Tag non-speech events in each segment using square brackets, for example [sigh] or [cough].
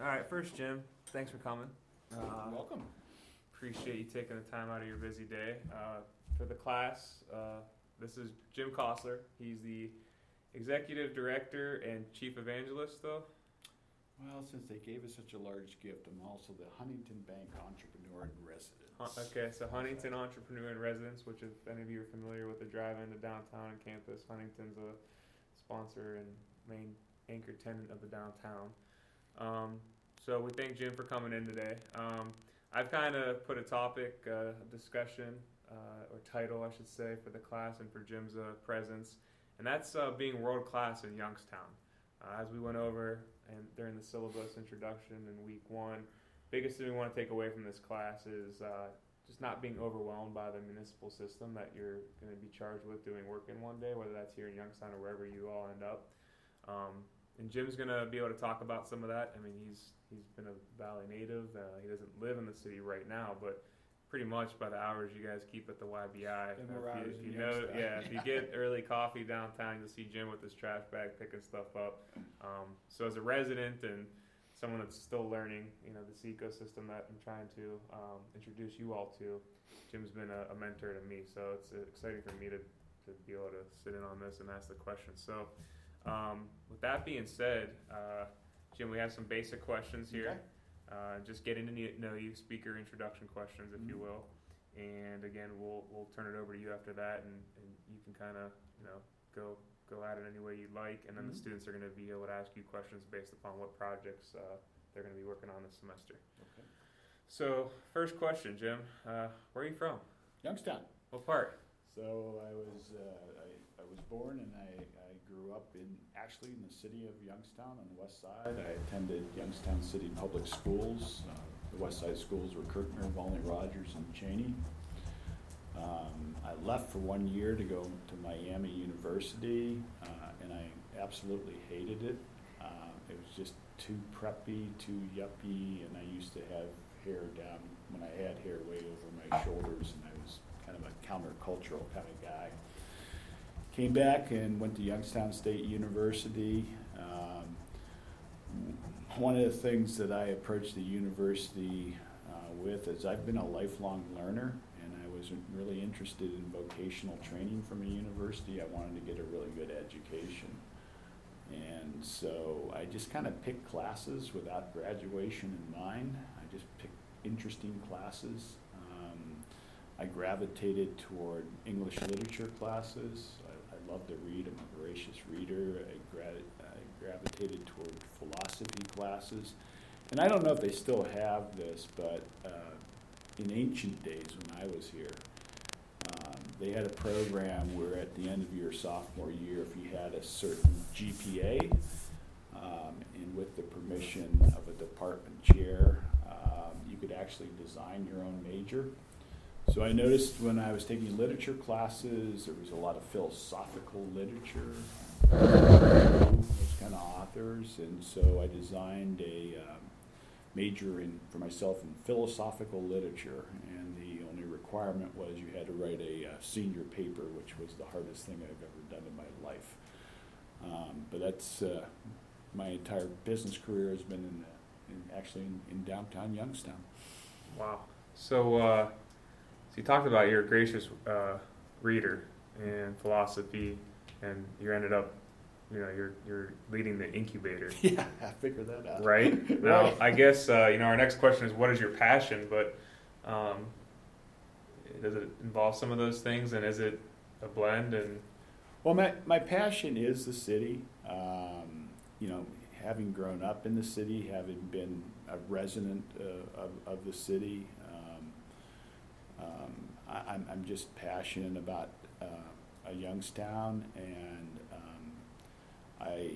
All right, first, Jim, thanks for coming. Uh, welcome. appreciate you taking the time out of your busy day. Uh, for the class, uh, this is Jim Cossler. He's the executive director and chief evangelist, though. Well, since they gave us such a large gift, I'm also the Huntington Bank entrepreneur in residence. Okay, so Huntington Entrepreneur in Residence, which if any of you are familiar with the drive into downtown and campus, Huntington's a sponsor and main anchor tenant of the downtown. Um, so we thank Jim for coming in today. Um, I've kind of put a topic, uh, discussion, uh, or title, I should say, for the class and for Jim's uh, presence, and that's uh, being world class in Youngstown. Uh, as we went over and during the syllabus introduction in week one, biggest thing we want to take away from this class is uh, just not being overwhelmed by the municipal system that you're going to be charged with doing work in one day, whether that's here in Youngstown or wherever you all end up. Um, and Jim's going to be able to talk about some of that. I mean, he's he's been a Valley native. Uh, he doesn't live in the city right now, but pretty much by the hours you guys keep at the YBI, more if you, if you know, Youngstown. yeah, if you get [laughs] early coffee downtown, you'll see Jim with his trash bag picking stuff up. Um, so as a resident and someone that's still learning, you know, this ecosystem that I'm trying to um, introduce you all to, Jim's been a, a mentor to me. So it's uh, exciting for me to, to be able to sit in on this and ask the questions. So um, with that being said, uh, Jim, we have some basic questions here. Okay. Uh, just getting to kn- know you, speaker introduction questions, if you Mhm. will. And again, we'll we'll turn it over to you after that, and, and you can kind of you know go go at it any way you'd like, and then the Mhm. students are going to be able to ask you questions based upon what projects uh, they're going to be working on this semester. Okay. So, first question, Jim, uh, where are you from? Youngstown. What part? So I was uh, I, I was born and I, I grew up in actually in the city of Youngstown on the west side. I attended Youngstown City Public Schools. Uh, the west side schools were Kirkmere, Volney Rogers, and Chaney. Um, I left for one year to go to Miami University, uh, and I absolutely hated it. Uh, it was just too preppy, too yuppie, and I used to have hair down when I had hair way over my shoulders, and I was kind of a countercultural kind of guy. Came back and went to Youngstown State University. Um, one of the things that I approached the university uh, with is I've been a lifelong learner, and I was really interested in vocational training from a university. I wanted to get a really good education. And so I just kind of picked classes without graduation in mind. I just picked interesting classes. Um, I gravitated toward English literature classes. Love to read. I'm a voracious reader. I, gra- I gravitated toward philosophy classes. And I don't know if they still have this, but uh, in ancient days when I was here, um, they had a program where at the end of your sophomore year, if you had a certain GPA, um, and with the permission of a department chair, um, you could actually design your own major. So I noticed when I was taking literature classes, there was a lot of philosophical literature, those kind of authors, and so I designed a um, major in for myself in philosophical literature, and the only requirement was you had to write a uh, senior paper, which was the hardest thing I've ever done in my life. Um, but that's uh, my entire business career has been in, in actually in, in downtown Youngstown. Wow. So, uh, you talked about you're gracious uh, reader and philosophy, and you ended up, you know, you're you're leading the incubator, [laughs] Yeah, I figured that out. right? [laughs] Now, Right. I guess uh, you know our next question is what is your passion, but um, does it involve some of those things, and is it a blend? And Well, my, my passion is the city. Um, you know, having grown up in the city, having been a resident uh, of, of the city, um, I, I'm, I'm just passionate about uh, a Youngstown, and um, I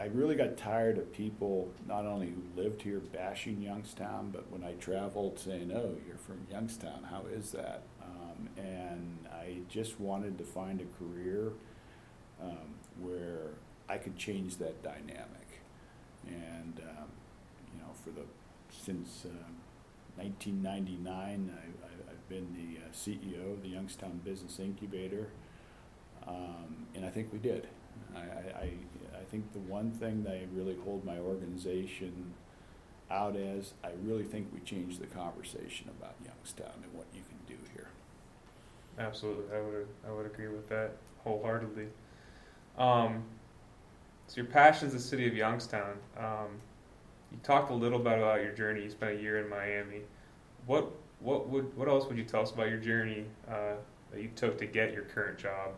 I really got tired of people not only who lived here bashing Youngstown, but when I traveled saying, "Oh, you're from Youngstown. How is that?" Um, and I just wanted to find a career um, where I could change that dynamic. And um, you know, for the since um, 1999, I, I, been the uh, CEO of the Youngstown Business Incubator, um, and I think we did. I, I, I think the one thing that I really hold my organization out as, I really think we changed the conversation about Youngstown and what you can do here. Absolutely, I would I would agree with that wholeheartedly. Um, so your passion is the city of Youngstown. Um, you talked a little bit about your journey. You spent a year in Miami. What what would what else would you tell us about your journey uh, that you took to get your current job,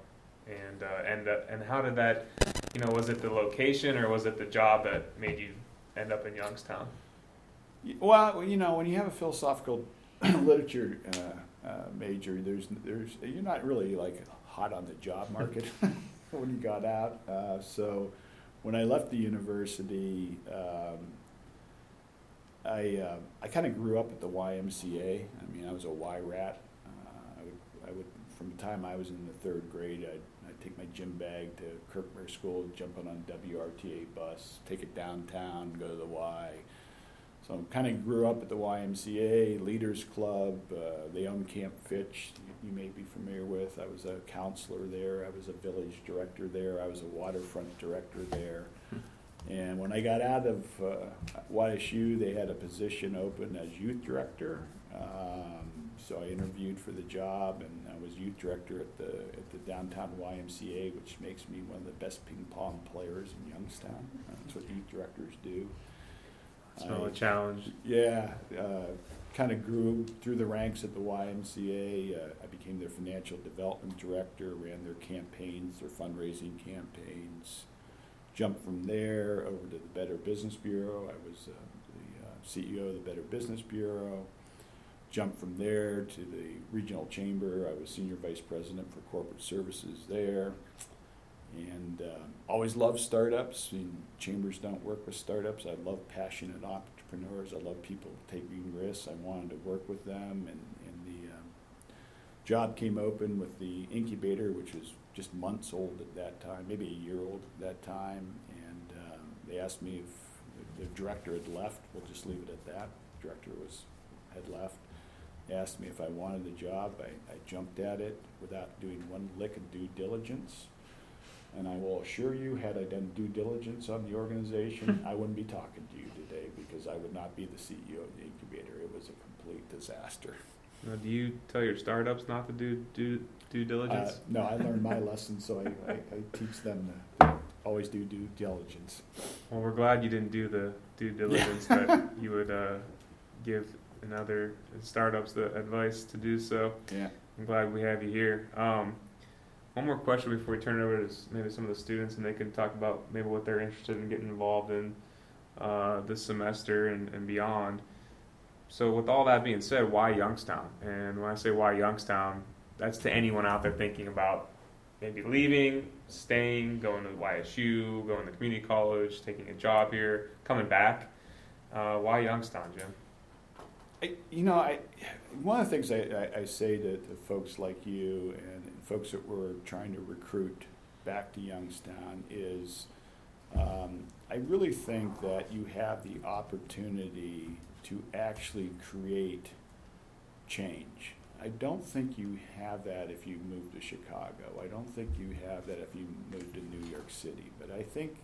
and uh, and uh, and how did that, you know, was it the location or was it the job that made you end up in Youngstown? Well, you know, when you have a philosophical [clears throat] literature uh, uh, major, there's there's you're not really like hot on the job market [laughs] when you got out. So when I left the university, um, I uh, I kind of grew up at the YMCA. I mean, I was a Y rat. Uh, I would I would from the time I was in the third grade, I'd, I'd take my gym bag to Kirkmere School, jump on a WRTA bus, take it downtown, go to the Y. So I kind of grew up at the YMCA, Leaders Club. Uh, they own Camp Fitch, you, you may be familiar with. I was a counselor there. I was a village director there. I was a waterfront director there. And when I got out of uh, YSU, they had a position open as youth director. Um, so I interviewed for the job, and I was youth director at the at the downtown YMCA, which makes me one of the best ping pong players in Youngstown. That's what youth directors do. It's been a challenge. yeah, uh, kind of grew through the ranks at the YMCA. Uh, I became their financial development director, ran their campaigns, their fundraising campaigns. Jumped from there over to the Better Business Bureau. I was uh, the uh, CEO of the Better Business Bureau. Jumped from there to the regional chamber. I was senior vice president for corporate services there. And uh, always loved startups. I mean, chambers don't work with startups. I love passionate entrepreneurs. I love people taking risks. I wanted to work with them. And, job came open with the incubator, which was just months old at that time, maybe a year old at that time. And um, they asked me if the director had left. We'll just leave it at that. The Director was had left. They asked me if I wanted the job. I, I jumped at it without doing one lick of due diligence. And I will assure you, had I done due diligence on the organization, [laughs] I wouldn't be talking to you today because I would not be the CEO of the incubator. It was a complete disaster. Now, do you tell your startups not to do due due Uh, diligence? no, I learned my lesson, so I, I, I teach them to always do due diligence. Well, we're glad you didn't do the due diligence that [laughs] you would uh, give another startups the advice to do so. Yeah. I'm glad we have you here. Um, one more question before we turn it over to maybe some of the students, and they can talk about maybe what they're interested in getting involved in uh, this semester and, and beyond. So, with all that being said, why Youngstown? And when I say why Youngstown, that's to anyone out there thinking about maybe leaving, staying, going to YSU, going to community college, taking a job here, coming back. Uh, why Youngstown, Jim? I, you know, I, one of the things I, I, I say to, to folks like you and folks that we're trying to recruit back to Youngstown is um, I really think that you have the opportunity to actually create change. I don't think you have that if you move to Chicago. I don't think you have that if you move to New York City. But I think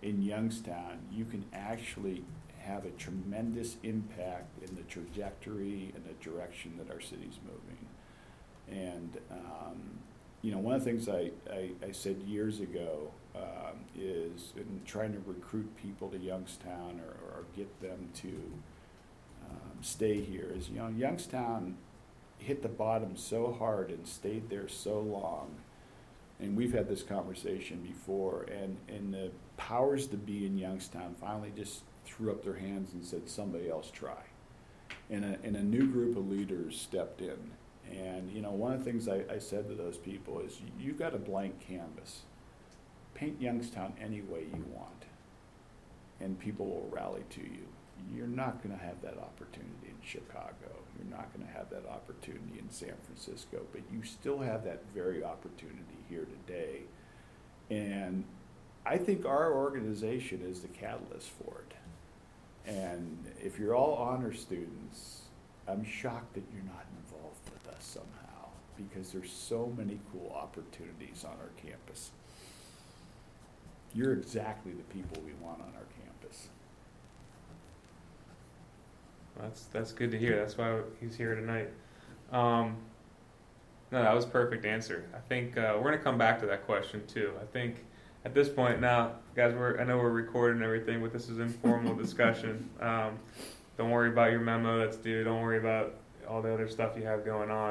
in Youngstown, you can actually have a tremendous impact in the trajectory and the direction that our city's moving. And, um, you know, one of the things I, I, I said years ago um, is in trying to recruit people to Youngstown or, or get them to stay here is, you know, Youngstown hit the bottom so hard and stayed there so long. And we've had this conversation before, and, and the powers to be in Youngstown finally just threw up their hands and said, somebody else try. And a, and a new group of leaders stepped in. And, you know, one of the things I, I said to those people is, you've got a blank canvas. Paint Youngstown any way you want, and people will rally to you. You're not going to have that opportunity in Chicago. You're not going to have that opportunity in San Francisco, but you still have that very opportunity here today. And I think our organization is the catalyst for it. And if you're all honor students, I'm shocked that you're not involved with us somehow because there's so many cool opportunities on our campus. You're exactly the people we want on our campus. That's that's good to hear. That's why he's here tonight. Um, no, that was perfect answer. I think uh, we're gonna come back to that question too. I think at this point now, guys, we're I know we're recording everything, but this is informal discussion. Um, don't worry about your memo that's due. Don't worry about all the other stuff you have going on.